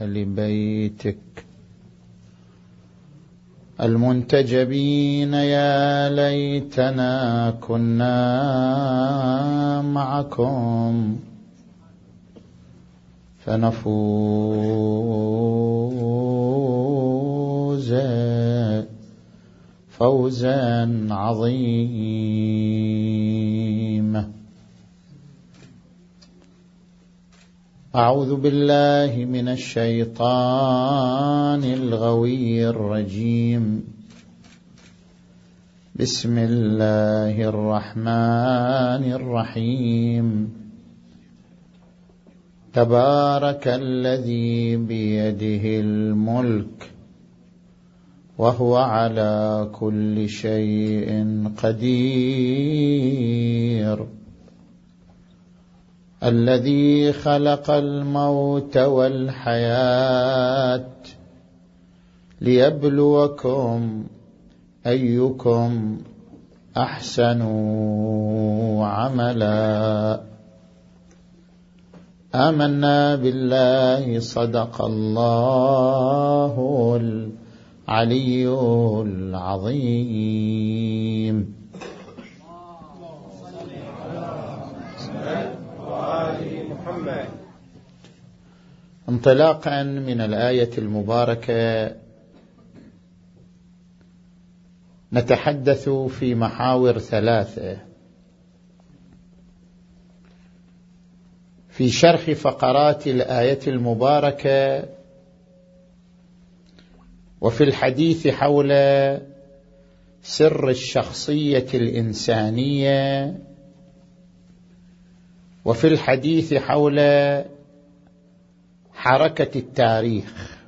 أهل بيتك. المنتجبين يا ليتنا كنا معكم. فنفوز فوزا عظيما. أعوذ بالله من الشيطان الغوي الرجيم. بسم الله الرحمن الرحيم. تبارك الذي بيده الملك وهو على كل شيء قدير. الذي خلق الموت والحياة ليبلوكم أيكم أحسن عملا. آمنا بالله صدق الله العلي العظيم. انطلاقا من الآية المباركة نتحدث في محاور ثلاثة. في شرح فقرات الآية المباركة وفي الحديث حول سر الشخصية الإنسانية وفي الحديث حول حركة التاريخ.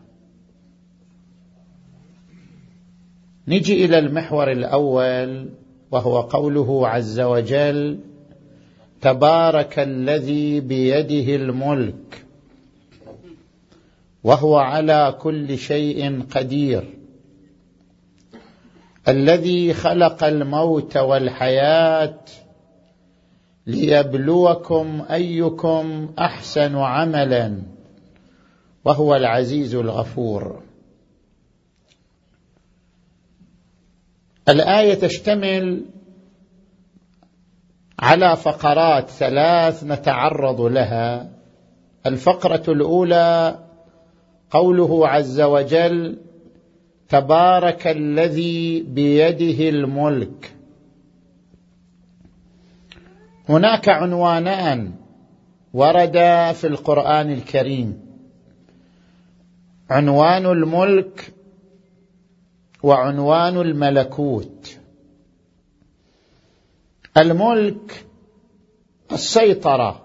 نجي إلى المحور الأول وهو قوله عز وجل تبارك الذي بيده الملك وهو على كل شيء قدير. الذي خلق الموت والحياة ليبلوكم أيكم أحسن عملا. وهو العزيز الغفور. الآية تشتمل على فقرات ثلاث نتعرض لها. الفقرة الأولى قوله عز وجل تبارك الذي بيده الملك. هناك عنوانان وردا في القرآن الكريم. عنوان الملك وعنوان الملكوت. الملك السيطرة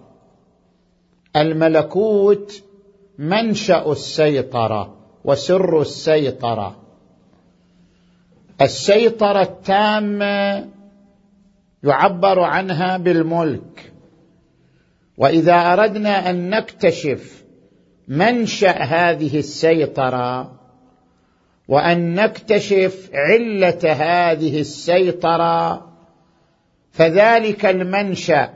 الملكوت منشأ السيطرة وسر السيطرة. السيطرة التامة يعبر عنها بالملك. وإذا أردنا أن نكتشف منشأ هذه السيطرة وأن نكتشف علة هذه السيطرة فذلك المنشأ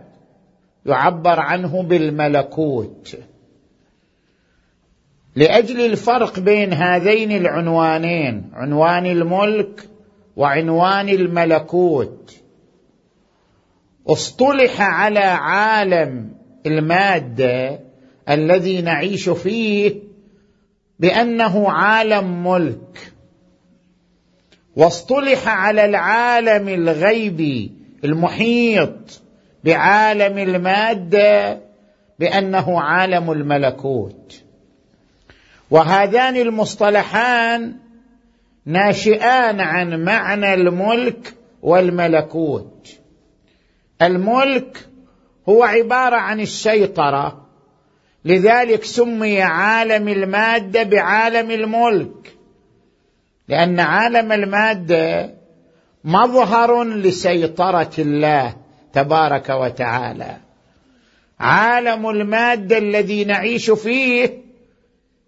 يعبر عنه بالملكوت. لأجل الفرق بين هذين العنوانين عنوان الملك وعنوان الملكوت اصطلح على عالم المادة الذي نعيش فيه بأنه عالم ملك. واصطلح على العالم الغيبي المحيط بعالم المادة بأنه عالم الملكوت. وهذان المصطلحان ناشئان عن معنى الملك والملكوت. الملك هو عبارة عن السيطره لذلك سمي عالم المادة بعالم الملك. لأن عالم المادة مظهر لسيطرة الله تبارك وتعالى. عالم المادة الذي نعيش فيه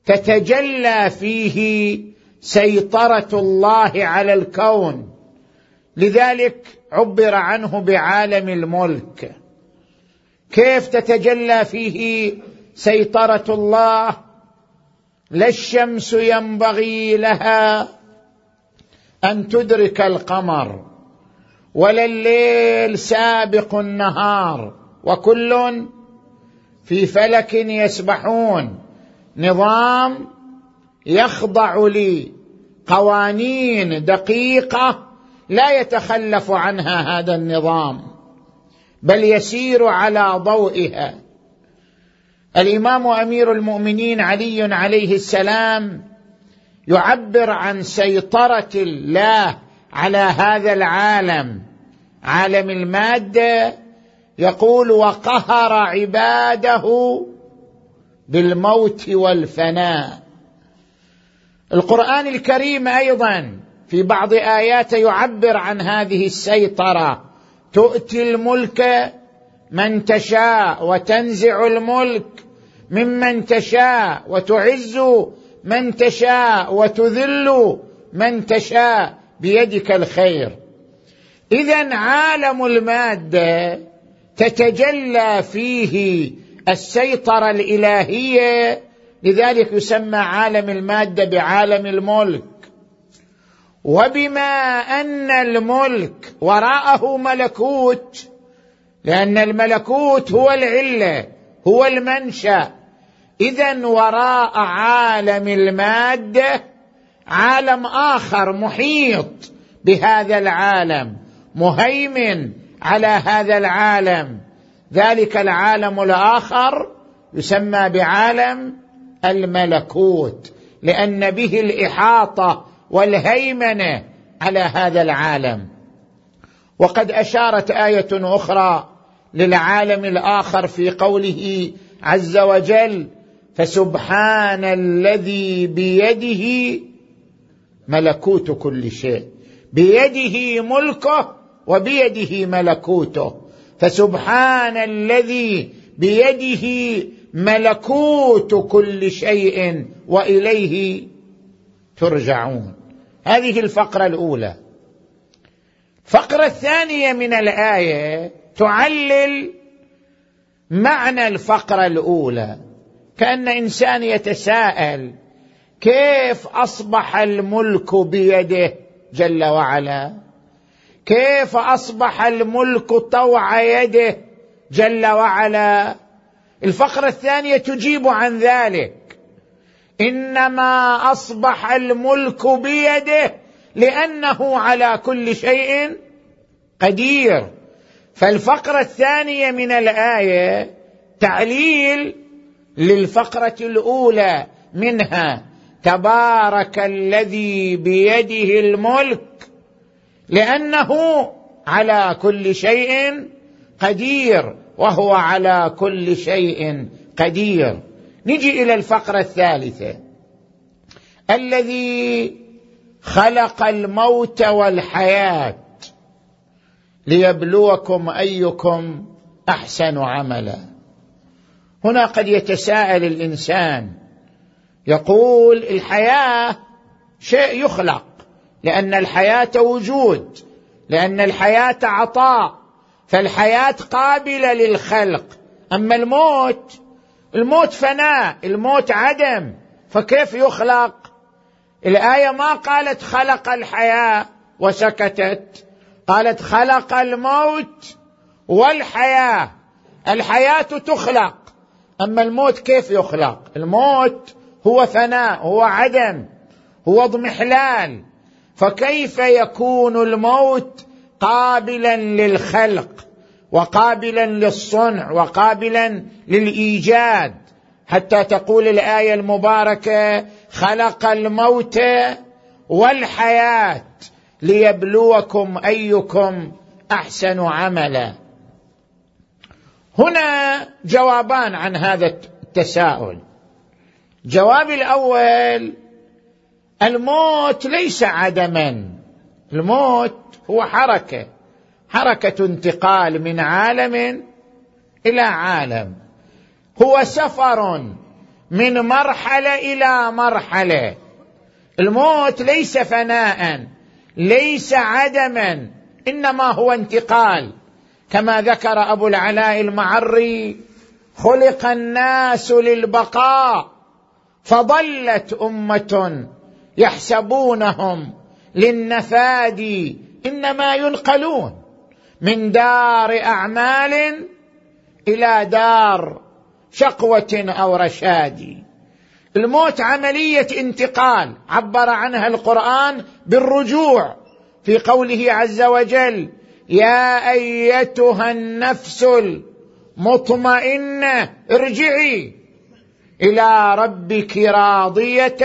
تتجلى فيه سيطرة الله على الكون. لذلك عبر عنه بعالم الملك. كيف تتجلى فيه سيطرة الله لا الشمس ينبغي لها أن تدرك القمر ولا الليل سابق النهار وكل في فلك يسبحون. نظام يخضع لقوانين دقيقة لا يتخلف عنها هذا النظام بل يسير على ضوئها. الإمام أمير المؤمنين علي عليه السلام يعبر عن سيطرة الله على هذا العالم. عالم المادة يقول وقهر عباده بالموت والفناء. القرآن الكريم أيضا في بعض اياته يعبر عن هذه السيطرة. تؤتي الملك من تشاء وتنزع الملك. ممن تشاء وتعز من تشاء وتذل من تشاء بيدك الخير. اذا عالم المادة تتجلى فيه السيطرة الإلهية لذلك يسمى عالم المادة بعالم الملك. وبما أن الملك وراءه ملكوت لأن الملكوت هو العلة هو المنشأ اذا وراء عالم المادة عالم آخر محيط بهذا العالم مهيمن على هذا العالم. ذلك العالم الآخر يسمى بعالم الملكوت لأن به الإحاطة والهيمنة على هذا العالم. وقد أشارت آية أخرى للعالم الآخر في قوله عز وجل فسبحان الذي بيده ملكوت كل شيء. بيده ملكه وبيده ملكوته. فسبحان الذي بيده ملكوت كل شيء وإليه ترجعون. هذه الفقرة الأولى. الفقرة الثانية من الآية تعلل معنى الفقرة الأولى. كأن إنسان يتساءل كيف أصبح الملك بيده جل وعلا؟ كيف أصبح الملك طوع يده جل وعلا؟ الفقرة الثانية تجيب عن ذلك. إنما أصبح الملك بيده لأنه على كل شيء قدير. فالفقرة الثانية من الآية تعليل للفقرة الأولى منها تبارك الذي بيده الملك لأنه على كل شيء قدير وهو على كل شيء قدير. نجي إلى الفقرة الثالثة. الذي خلق الموت والحياة ليبلوكم أيكم أحسن عملا. هنا قد يتساءل الإنسان. يقول الحياة شيء يخلق لأن الحياة وجود لأن الحياة عطاء فالحياة قابلة للخلق. أما الموت الموت فناء الموت عدم فكيف يخلق؟ الآية ما قالت خلق الحياة وسكتت قالت خلق الموت والحياة. الحياة تخلق أما الموت كيف يخلق؟ الموت هو فناء هو عدم هو اضمحلال. فكيف يكون الموت قابلا للخلق وقابلا للصنع وقابلا للإيجاد؟ حتى تقول الآية المباركة خلق الموت والحياة ليبلوكم أيكم أحسن عملا. هنا جوابان عن هذا التساؤل. الجواب الأول الموت ليس عدما. الموت هو حركة. حركة انتقال من عالم إلى عالم. هو سفر من مرحلة إلى مرحلة. الموت ليس فناء ليس عدما إنما هو انتقال. كما ذكر أبو العلاء المعري خلق الناس للبقاء فضلت أمة يحسبونهم للنفاد إنما ينقلون من دار أعمال إلى دار شقوة أو رشاد. الموت عملية انتقال عبر عنها القرآن بالرجوع في قوله عز وجل يا أيتها النفس المطمئنة ارجعي إلى ربك راضية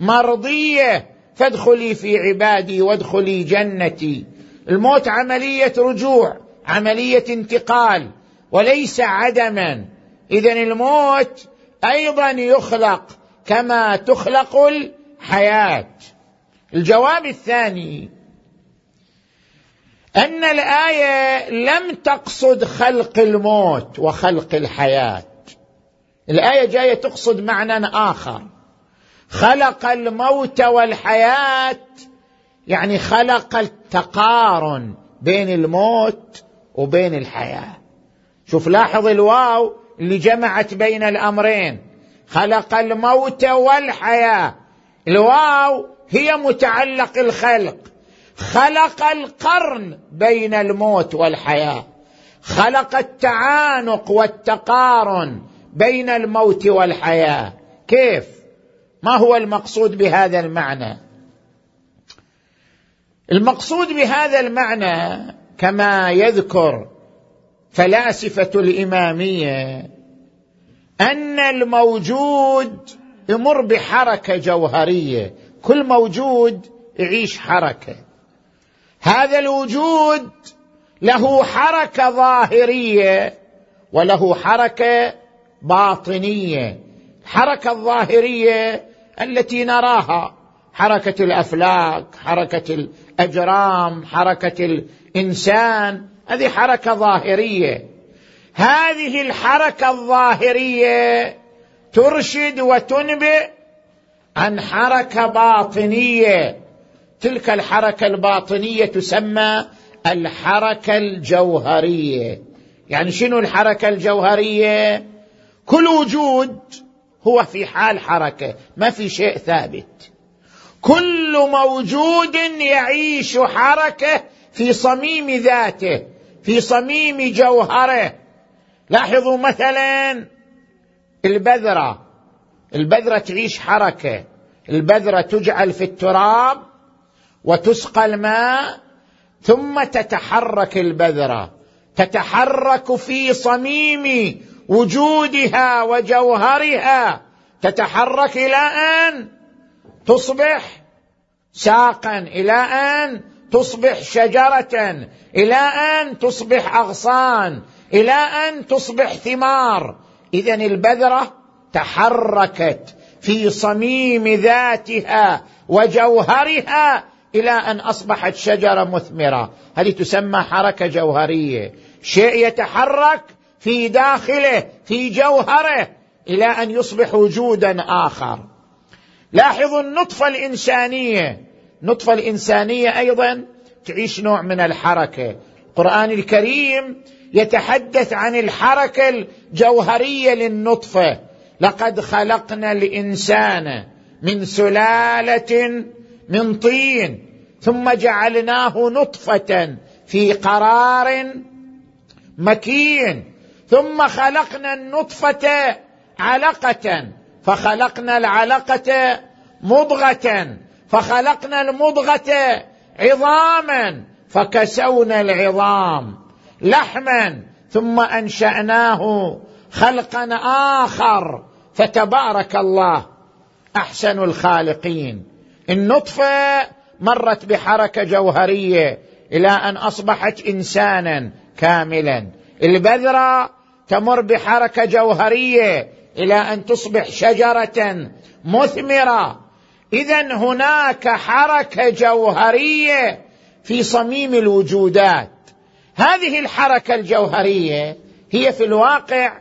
مرضية. فادخلي في عبادي وادخلي جنتي. الموت عملية رجوع عملية انتقال وليس عدما. اذا الموت أيضا يخلق كما تخلق الحياة. الجواب الثاني أن الآية لم تقصد خلق الموت وخلق الحياة. الآية جاية تقصد معنى آخر. خلق الموت والحياة يعني خلق التقارن بين الموت وبين الحياة. شوف لاحظ الواو اللي جمعت بين الأمرين. خلق الموت والحياة. الواو هي متعلق الخلق. خلق القرن بين الموت والحياة. خلق التعانق والتقارن بين الموت والحياة. كيف؟ ما هو المقصود بهذا المعنى؟ المقصود بهذا المعنى كما يذكر فلاسفة الإمامية أن الموجود يمر بحركة جوهرية. كل موجود يعيش حركة. هذا الوجود له حركة ظاهرية وله حركة باطنية. الحركة الظاهرية التي نراها حركة الأفلاك حركة الأجرام حركة الإنسان هذه حركة ظاهرية. هذه الحركة الظاهرية ترشد وتنبئ عن حركة باطنية. تلك الحركة الباطنية تسمى الحركة الجوهرية. يعني شنو الحركة الجوهرية؟ كل وجود هو في حال حركة ما في شيء ثابت. كل موجود يعيش حركة في صميم ذاته في صميم جوهره. لاحظوا مثلا البذرة. البذرة تعيش حركة. البذرة تجعل في التراب وتسقى الماء ثم تتحرك البذره تتحرك في صميم وجودها وجوهرها. تتحرك إلى أن تصبح ساقا إلى أن تصبح شجرة إلى أن تصبح أغصان إلى أن تصبح ثمار. اذا البذرة تحركت في صميم ذاتها وجوهرها إلى أن أصبحت شجرة مثمرة. هذه تسمى حركة جوهرية. شيء يتحرك في داخله في جوهره إلى أن يصبح وجودا آخر. لاحظوا النطفة الإنسانية. النطفة الإنسانية أيضا تعيش نوع من الحركة. القرآن الكريم يتحدث عن الحركة الجوهرية للنطفة. لقد خلقنا الإنسان من سلالة من طين ثم جعلناه نطفة في قرار مكين. ثم خلقنا النطفة علقة فخلقنا العلقة مضغة فخلقنا المضغة عظاما فكسونا العظام لحما ثم أنشأناه خلقا آخر. فتبارك الله أحسن الخالقين. النطفة مرت بحركة جوهرية إلى أن أصبحت إنسانا كاملا. البذرة تمر بحركة جوهرية إلى أن تصبح شجرة مثمرة. اذا هناك حركة جوهرية في صميم الوجودات. هذه الحركة الجوهرية هي في الواقع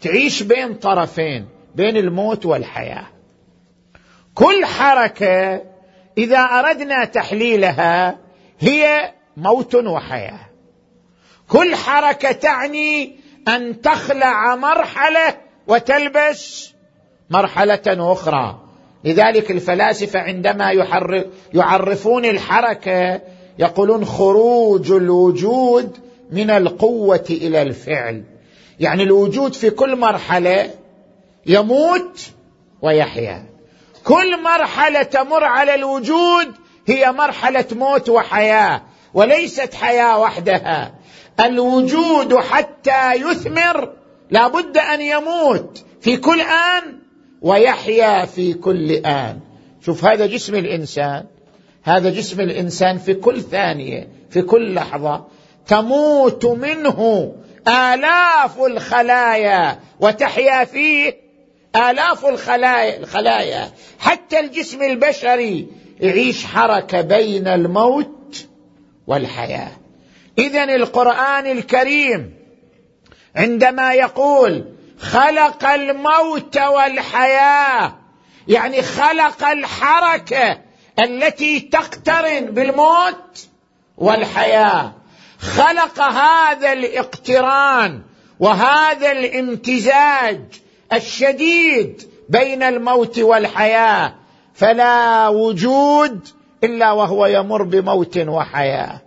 تعيش بين طرفين بين الموت والحياة. كل حركة إذا أردنا تحليلها هي موت وحياة. كل حركة تعني أن تخلع مرحلة وتلبس مرحلة أخرى. لذلك الفلاسفة عندما يعرفون الحركة يقولون خروج الوجود من القوة إلى الفعل. يعني الوجود في كل مرحلة يموت ويحيا. كل مرحلة تمر على الوجود هي مرحلة موت وحياة وليست حياة وحدها. الوجود حتى يثمر لابد أن يموت في كل آن ويحيا في كل آن. شوف هذا جسم الإنسان هذا جسم الإنسان في كل ثانية في كل لحظة تموت منه آلاف الخلايا وتحيا فيه آلاف الخلايا الخلايا. حتى الجسم البشري يعيش حركة بين الموت والحياة. اذا القرآن الكريم عندما يقول خلق الموت والحياة يعني خلق الحركة التي تقترن بالموت والحياة. خلق هذا الاقتران وهذا الامتزاج الشديد بين الموت والحياة فلا وجود إلا وهو يمر بموت وحياة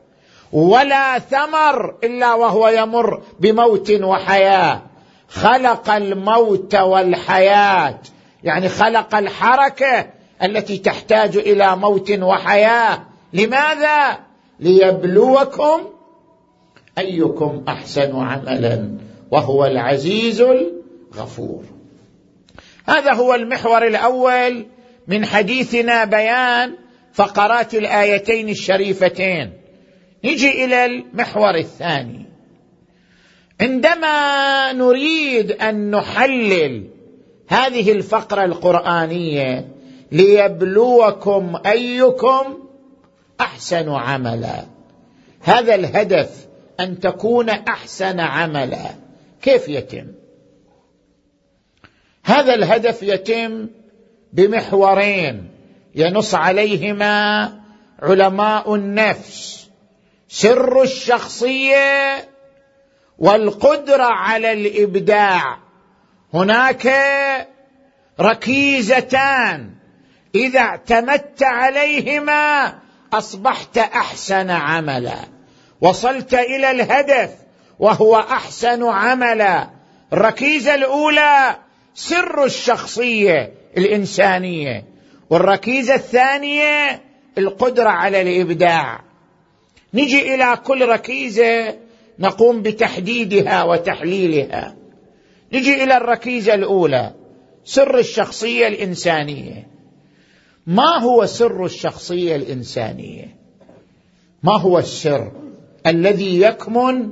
ولا ثمر إلا وهو يمر بموت وحياة. خلق الموت والحياة يعني خلق الحركة التي تحتاج إلى موت وحياة. لماذا؟ ليبلوكم أيكم أحسن عملا وهو العزيز الغفور. هذا هو المحور الأول من حديثنا بيان فقرات الآيتين الشريفتين. نجي إلى المحور الثاني. عندما نريد أن نحلل هذه الفقرة القرآنية ليبلوكم أيكم أحسن عملا. هذا الهدف أن تكون أحسن عملا. كيف يتم؟ هذا الهدف يتم بمحورين. ينص عليهما علماء النفس. سر الشخصية والقدرة على الإبداع. هناك ركيزتان. إذا اعتمدت عليهما أصبحت أحسن عملا. وصلت إلى الهدف وهو أحسن عملا. الركيزة الأولى سر الشخصية الإنسانية والركيزة الثانية القدرة على الإبداع. نجي إلى كل ركيزة نقوم بتحديدها وتحليلها. نجي إلى الركيزة الأولى سر الشخصية الإنسانية. ما هو سر الشخصية الإنسانية؟ ما هو السر الذي يكمن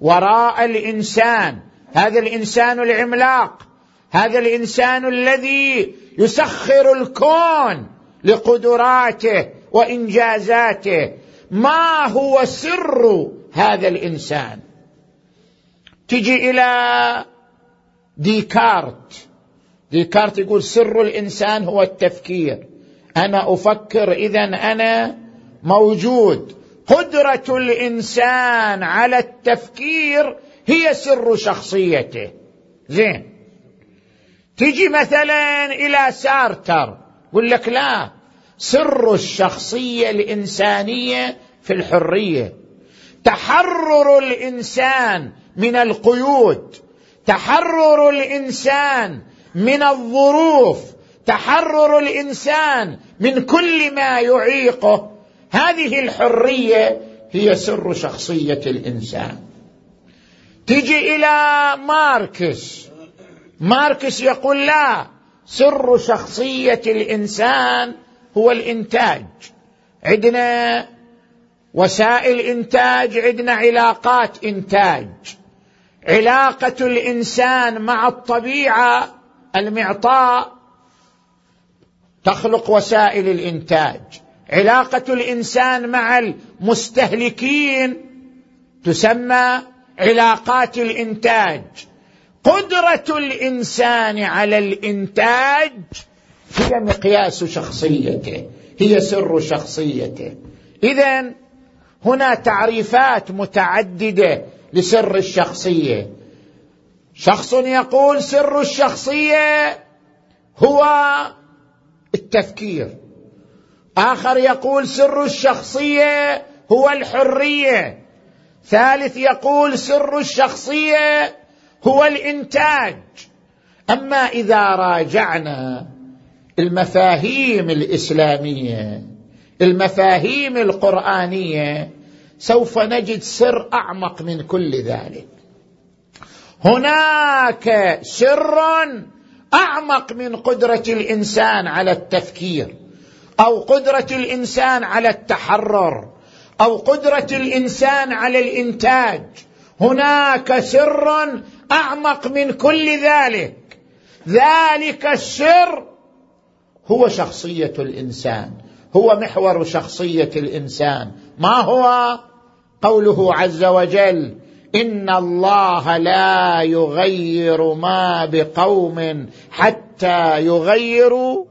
وراء الإنسان؟ هذا الإنسان العملاق. هذا الإنسان الذي يسخر الكون لقدراته وإنجازاته. ما هو سر هذا الإنسان؟ تجي إلى ديكارت. ديكارت يقول سر الإنسان هو التفكير. أنا أفكر إذا أنا موجود. قدرة الإنسان على التفكير هي سر شخصيته. زين. تجي مثلا إلى سارتر يقول لك لا سر الشخصية الإنسانية في الحرية. تحرر الإنسان من القيود تحرر الإنسان من الظروف تحرر الإنسان من كل ما يعيقه. هذه الحرية هي سر شخصية الإنسان. تجي إلى ماركس ماركس يقول لا سر شخصية الإنسان هو الإنتاج. عندنا وسائل إنتاج عندنا علاقات إنتاج. علاقة الإنسان مع الطبيعة المعطاء تخلق وسائل الإنتاج. علاقة الإنسان مع المستهلكين تسمى علاقات الإنتاج. قدرة الإنسان على الإنتاج هي مقياس شخصيته هي سر شخصيته. اذا هنا تعريفات متعددة لسر الشخصية. شخص يقول سر الشخصية هو التفكير. آخر يقول سر الشخصية هو الحرية. ثالث يقول سر الشخصية هو الإنتاج. أما إذا راجعنا المفاهيم الإسلامية المفاهيم القرآنية سوف نجد سر أعمق من كل ذلك. هناك سر أعمق من قدرة الإنسان على التفكير أو قدرة الإنسان على التحرر أو قدرة الإنسان على الإنتاج. هناك سر أعمق من كل ذلك. ذلك السر هو شخصية الإنسان. هو محور شخصية الإنسان. ما هو؟ قوله عز وجل إن الله لا يغير ما بقوم حتى يغيروا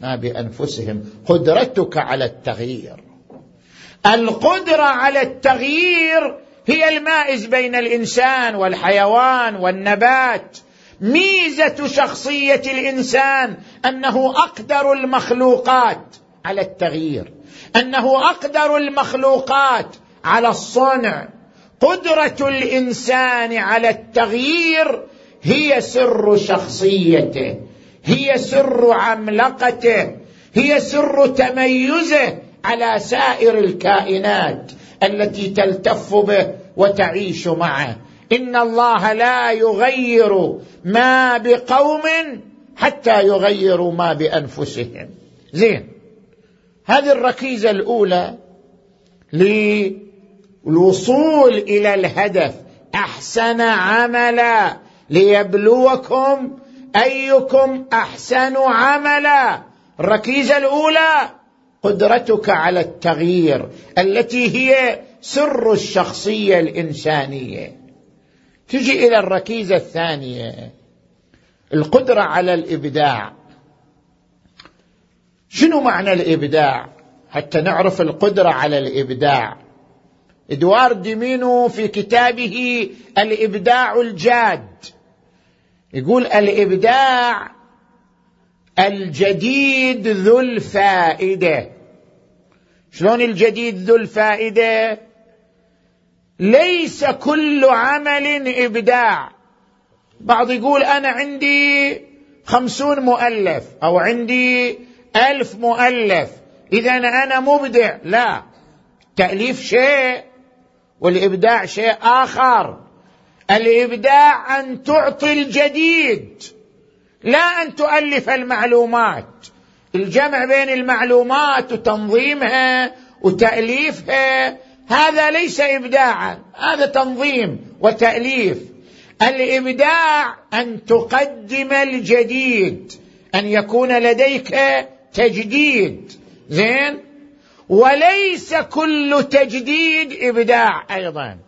ما بأنفسهم. قدرتك على التغيير. القدرة على التغيير هي المائز بين الإنسان والحيوان والنبات. ميزة شخصية الإنسان أنه أقدر المخلوقات على التغيير أنه أقدر المخلوقات على الصنع. قدرة الإنسان على التغيير هي سر شخصيته هي سر عملقته هي سر تميزه على سائر الكائنات. التي تلتف به وتعيش معه. إن الله لا يغير ما بقوم حتى يغيروا ما بأنفسهم. زين. هذه الركيزة الأولى للوصول إلى الهدف. أحسن عملا. ليبلوكم أيكم أحسن عملا. الركيزة الأولى قدرتك على التغيير التي هي سر الشخصية الإنسانية. تجي إلى الركيزة الثانية القدرة على الإبداع. شنو معنى الإبداع؟ حتى نعرف القدرة على الإبداع. ادوارد ديمينو في كتابه الإبداع الجاد. يقول الإبداع الجديد ذو الفائدة. شلون الجديد ذو الفائدة؟ ليس كل عمل إبداع. بعض يقول أنا عندي خمسون مؤلف أو عندي ألف مؤلف. إذا أنا مبدع. لا. تأليف شيء والإبداع شيء آخر. الإبداع أن تعطي الجديد لا أن تؤلف المعلومات. الجمع بين المعلومات وتنظيمها وتأليفها هذا ليس ابداعا هذا تنظيم وتأليف. الإبداع أن تقدم الجديد أن يكون لديك تجديد. زين؟ وليس كل تجديد إبداع أيضا.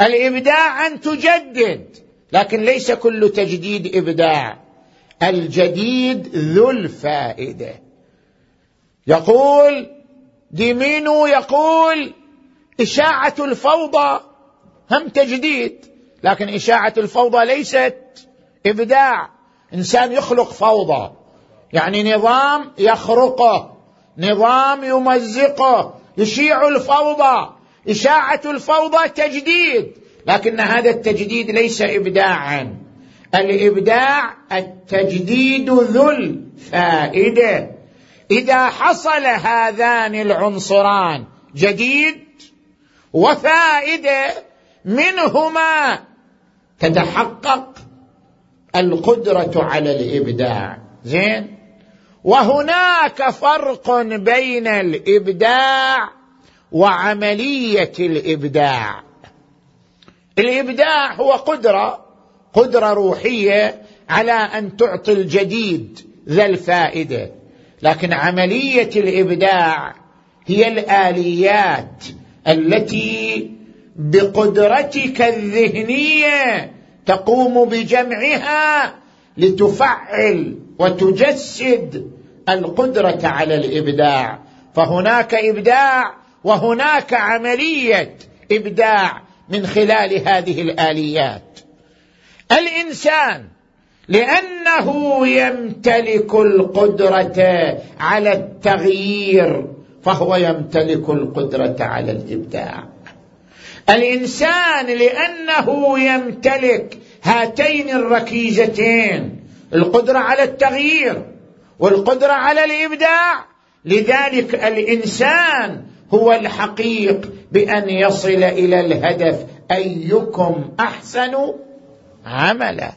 الإبداع أن تجدد لكن ليس كل تجديد إبداع. الجديد ذو الفائدة. يقول ديمينو يقول إشاعة الفوضى هم تجديد لكن إشاعة الفوضى ليست إبداع. إنسان يخلق فوضى يعني نظام يخرقه نظام يمزقه يشيع الفوضى. إشاعة الفوضى تجديد لكن هذا التجديد ليس ابداعا. الإبداع التجديد ذو الفائده إذا حصل هذان العنصران جديد وفائدة منهما تتحقق القدرة على الإبداع. زين؟ وهناك فرق بين الإبداع وعملية الإبداع. الإبداع هو قدرة قدرة روحية على أن تعطي الجديد ذا الفائدة. لكن عملية الإبداع هي الآليات التي بقدرتك الذهنية تقوم بجمعها لتفعل وتجسد القدرة على الإبداع. فهناك إبداع وهناك عملية إبداع من خلال هذه الآليات. الإنسان لأنه يمتلك القدرة على التغيير فهو يمتلك القدرة على الإبداع. الإنسان لأنه يمتلك هاتين الركيزتين القدرة على التغيير والقدرة على الإبداع. لذلك الإنسان هو الحقيق بأن يصل إلى الهدف أيكم أحسن؟ عملا.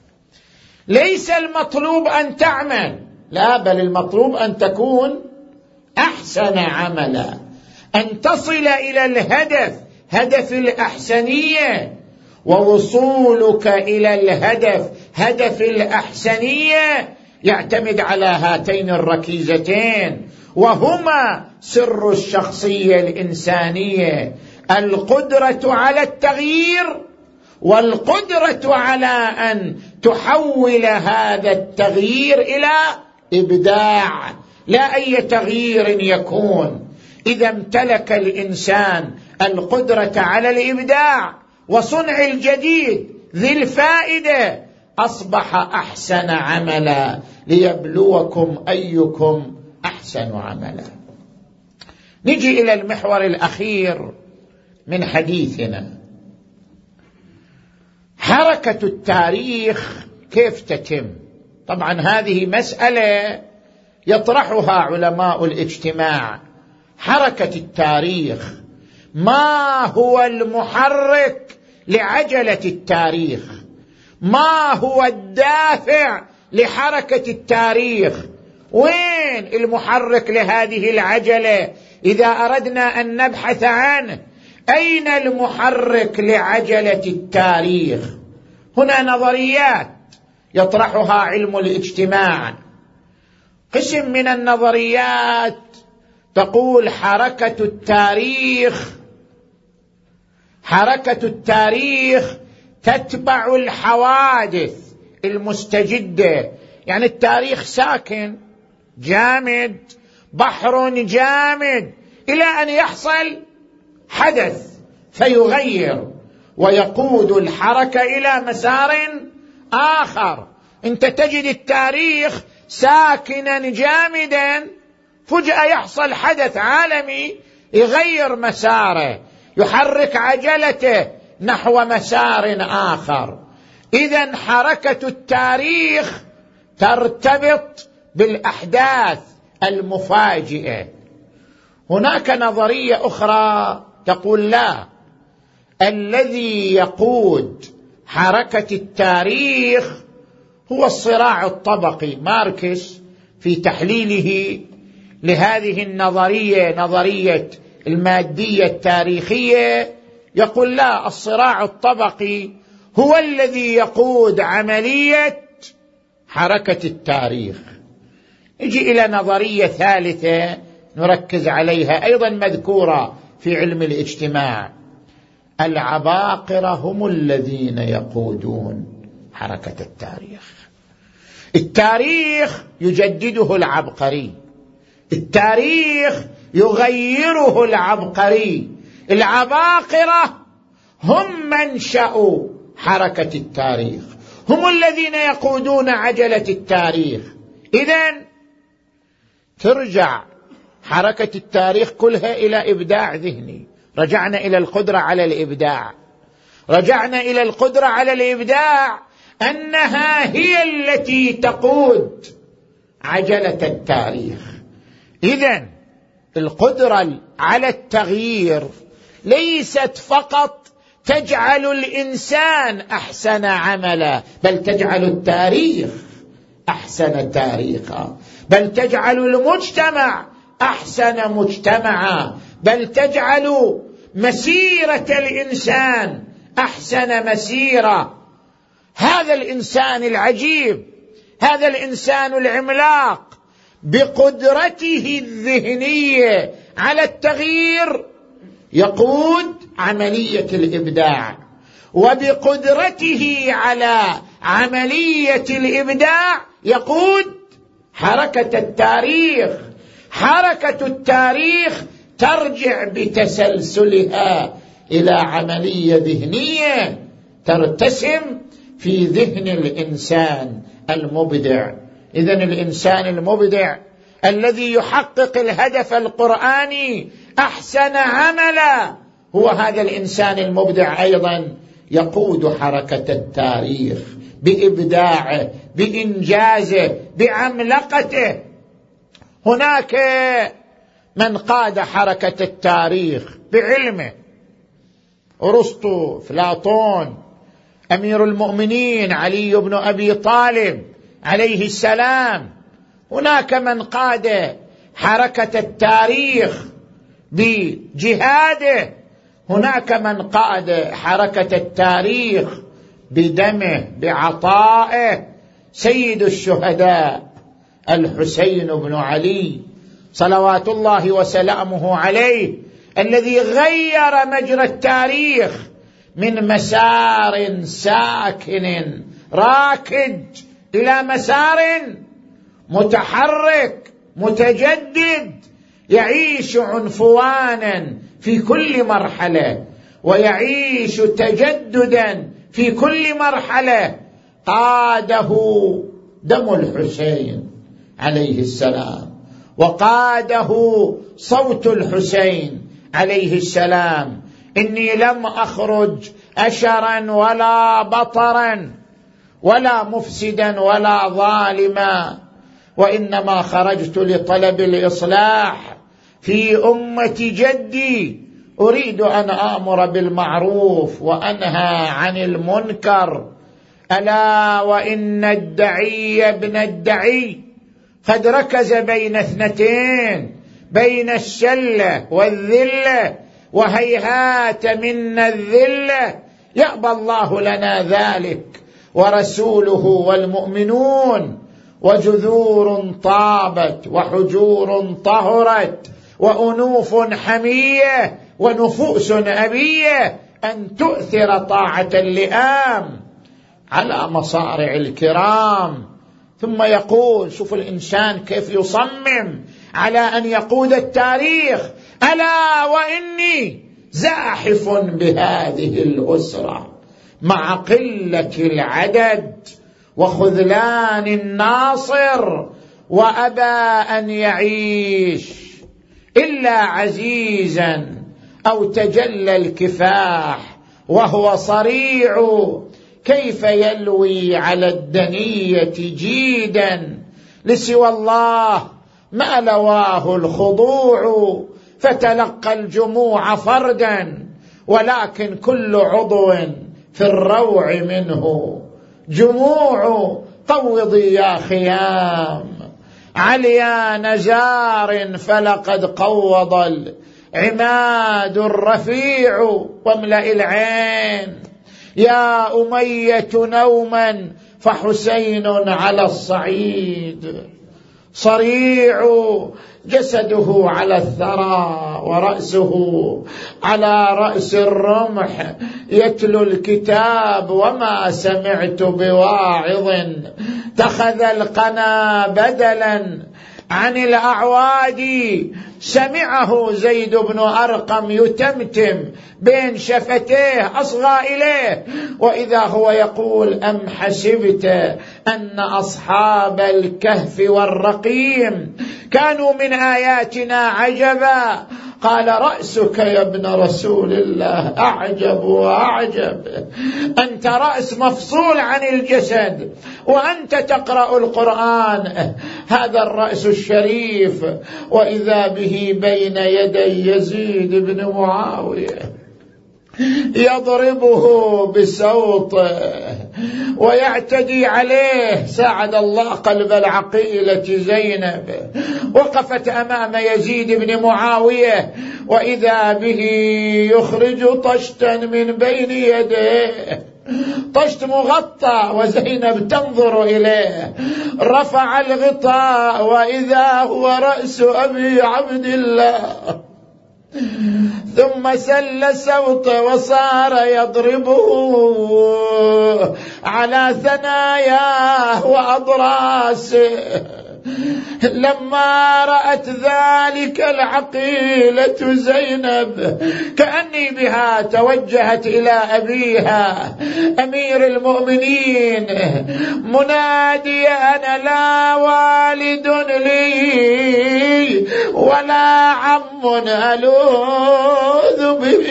ليس المطلوب أن تعمل. لا بل المطلوب أن تكون أحسن عملا. أن تصل إلى الهدف هدف الأحسنية. ووصولك إلى الهدف هدف الأحسنية يعتمد على هاتين الركيزتين. وهما سر الشخصية الإنسانية. القدرة على التغيير والقدرة على أن تحول هذا التغيير إلى إبداع لا أي تغيير يكون. إذا امتلك الإنسان القدرة على الإبداع وصنع الجديد ذي الفائدة أصبح أحسن عملا. ليبلوكم أيكم أحسن عملا. نجي إلى المحور الأخير من حديثنا. حركة التاريخ كيف تتم؟ طبعا هذه مسألة يطرحها علماء الاجتماع. حركة التاريخ ما هو المحرك لعجلة التاريخ؟ ما هو الدافع لحركة التاريخ؟ وين المحرك لهذه العجلة؟ إذا أردنا أن نبحث عنه أين المحرك لعجلة التاريخ؟ هنا نظريات يطرحها علم الاجتماع. قسم من النظريات تقول حركة التاريخ حركة التاريخ تتبع الحوادث المستجدة. يعني التاريخ ساكن جامد بحر جامد. إلى أن يحصل حدث فيغير ويقود الحركة إلى مسار آخر. أنت تجد التاريخ ساكنا جامدا. فجأة يحصل حدث عالمي يغير مساره يحرك عجلته نحو مسار آخر. إذا حركة التاريخ ترتبط بالأحداث المفاجئة. هناك نظرية أخرى تقول لا. الذي يقود حركة التاريخ هو الصراع الطبقي. ماركس في تحليله لهذه النظرية نظرية المادية التاريخية يقول لا الصراع الطبقي هو الذي يقود عملية حركة التاريخ. نجي إلى نظرية ثالثة نركز عليها أيضا مذكورة. في علم الاجتماع. العباقرة هم الذين يقودون حركة التاريخ. التاريخ يجدده العبقري. التاريخ يغيره العبقري. العباقرة هم منشا حركة التاريخ. هم الذين يقودون عجلة التاريخ. اذا ترجع حركة التاريخ كلها إلى إبداع ذهني. رجعنا إلى القدرة على الإبداع. رجعنا إلى القدرة على الإبداع. أنها هي التي تقود عجلة التاريخ. اذا القدرة على التغيير ليست فقط تجعل الإنسان أحسن عملا بل تجعل التاريخ أحسن تاريخا. بل تجعل المجتمع أحسن مجتمعا بل تجعل مسيرة الإنسان أحسن مسيرة. هذا الإنسان العجيب هذا الإنسان العملاق بقدرته الذهنية على التغيير يقود عملية الإبداع وبقدرته على عملية الإبداع يقود حركة التاريخ. حركة التاريخ ترجع بتسلسلها إلى عملية ذهنية ترتسم في ذهن الإنسان المبدع. اذا الإنسان المبدع الذي يحقق الهدف القرآني أحسن عملا هو هذا الإنسان المبدع أيضا. يقود حركة التاريخ بإبداعه بإنجازه بعملقته هناك من قاد حركة التاريخ بعلمه. أرسطو افلاطون أمير المؤمنين علي بن أبي طالب عليه السلام. هناك من قاد حركة التاريخ بجهاده. هناك من قاد حركة التاريخ بدمه بعطائه. سيد الشهداء الحسين بن علي صلوات الله وسلامه عليه الذي غير مجرى التاريخ من مسار ساكن راكد إلى مسار متحرك متجدد يعيش عنفوانا في كل مرحلة ويعيش تجددا في كل مرحلة قاده دم الحسين. عليه السلام. وقاده صوت الحسين عليه السلام. إني لم أخرج اشرا ولا بطرا ولا مفسدا ولا ظالما. وإنما خرجت لطلب الإصلاح في أمة جدي. أريد أن آمر بالمعروف وأنهى عن المنكر. ألا وإن الدعي ابن الدعي. قد ركز بين اثنتين بين الشله والذله وهيهات منا الذله يأبى الله لنا ذلك ورسوله والمؤمنون. وجذور طابت وحجور طهرت وأنوف حمية ونفوس أبية أن تؤثر طاعة اللئام على مصارع الكرام. ثم يقول شوف الإنسان كيف يصمم على أن يقود التاريخ. ألا وإني زاحف بهذه الأسرة مع قلة العدد وخذلان الناصر وأبى أن يعيش إلا عزيزا أو تجلى الكفاح وهو صريع كيف يلوي على الدنية جيدا لسوى الله ما لواه الخضوع فتلقى الجموع فردا ولكن كل عضو في الروع منه جموع قوضي يا خيام عليا نزار فلقد قوض العماد الرفيع واملأ العين يا أمية نوما فحسين على الصعيد. صريع جسده على الثرى ورأسه على رأس الرمح يتلو الكتاب وما سمعت بواعظ. اتخذ القنا بدلا عن الاعواد سمعه زيد بن أرقم يتمتم بين شفتيه أصغى إليه. وإذا هو يقول أم حسبت أن أصحاب الكهف والرقيم كانوا من آياتنا عجبا؟ قال رأسك يا ابن رسول الله أعجب وأعجب. أنت رأس مفصول عن الجسد وأنت تقرأ القرآن. هذا الرأس الشريف. وإذا به بين يدي يزيد بن معاوية. يضربه بسوطه ويعتدي عليه. ساعد الله قلب العقيلة زينب. وقفت أمام يزيد بن معاوية وإذا به يخرج طشتا من بين يديه. طشت مغطى وزينب تنظر إليه. رفع الغطاء وإذا هو رأس أبي عبد الله. ثم سل سوطه وصار يضربه على ثناياه وأضراسه. لما رأت ذلك العقيلة زينب كأني بها توجهت إلى أبيها أمير المؤمنين. منادي أنا لا والد لي ولا عم ألوذ به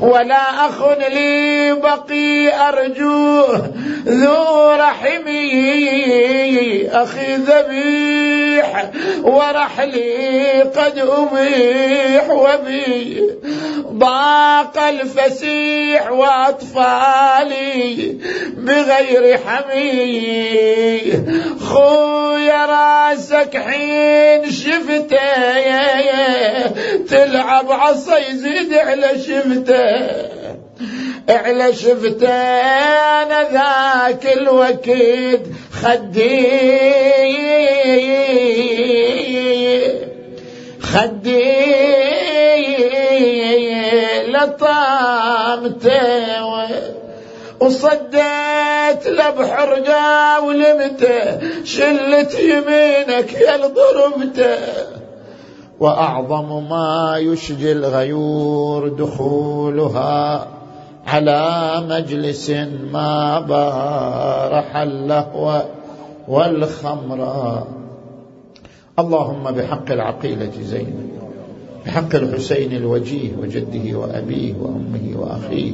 ولا أخ لي بقي أرجوه ذو رحمي. أخي ذبيح ورحلي قد أميح وبي ضاق الفسيح وأطفالي بغير حمي. خويا راسك حين شفته تلعب عصا يزيد على شفته. على شفته أنا ذاك الوقت خدي خدي لطامته وصديت لبحرقه ولمته شلت يمينك يا ضربته وأعظم ما يشجي الغيور دخولها على مجلس ما بارح اللهو والخمر. اللهم بحق العقيله زينب بحق الحسين الوجيه وجده وأبيه وأمه وأخيه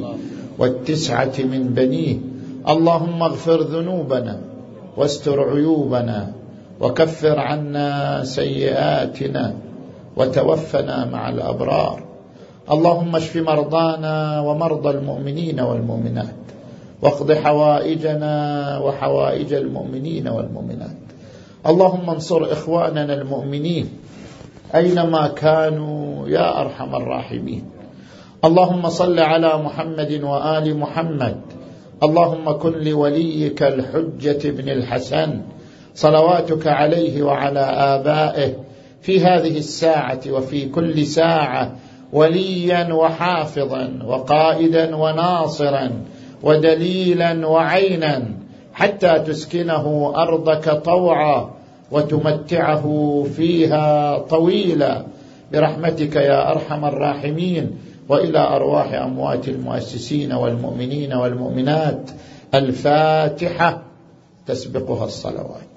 والتسعة من بنيه. اللهم اغفر ذنوبنا واستر عيوبنا وكفر عنا سيئاتنا وتوفنا مع الأبرار. اللهم اشف مرضانا ومرضى المؤمنين والمؤمنات واقض حوائجنا وحوائج المؤمنين والمؤمنات. اللهم انصر إخواننا المؤمنين أينما كانوا يا أرحم الراحمين. اللهم صل على محمد وآل محمد. اللهم كن لوليك الحجة بن الحسن. صلواتك عليه وعلى آبائه في هذه الساعة وفي كل ساعة وليا وحافظا وقائدا وناصرا ودليلا وعينا حتى تسكنه أرضك طوعا وتمتعه فيها طويلا. برحمتك يا أرحم الراحمين. وإلى أرواح أموات المؤسسين والمؤمنين والمؤمنات الفاتحة تسبقها الصلوات.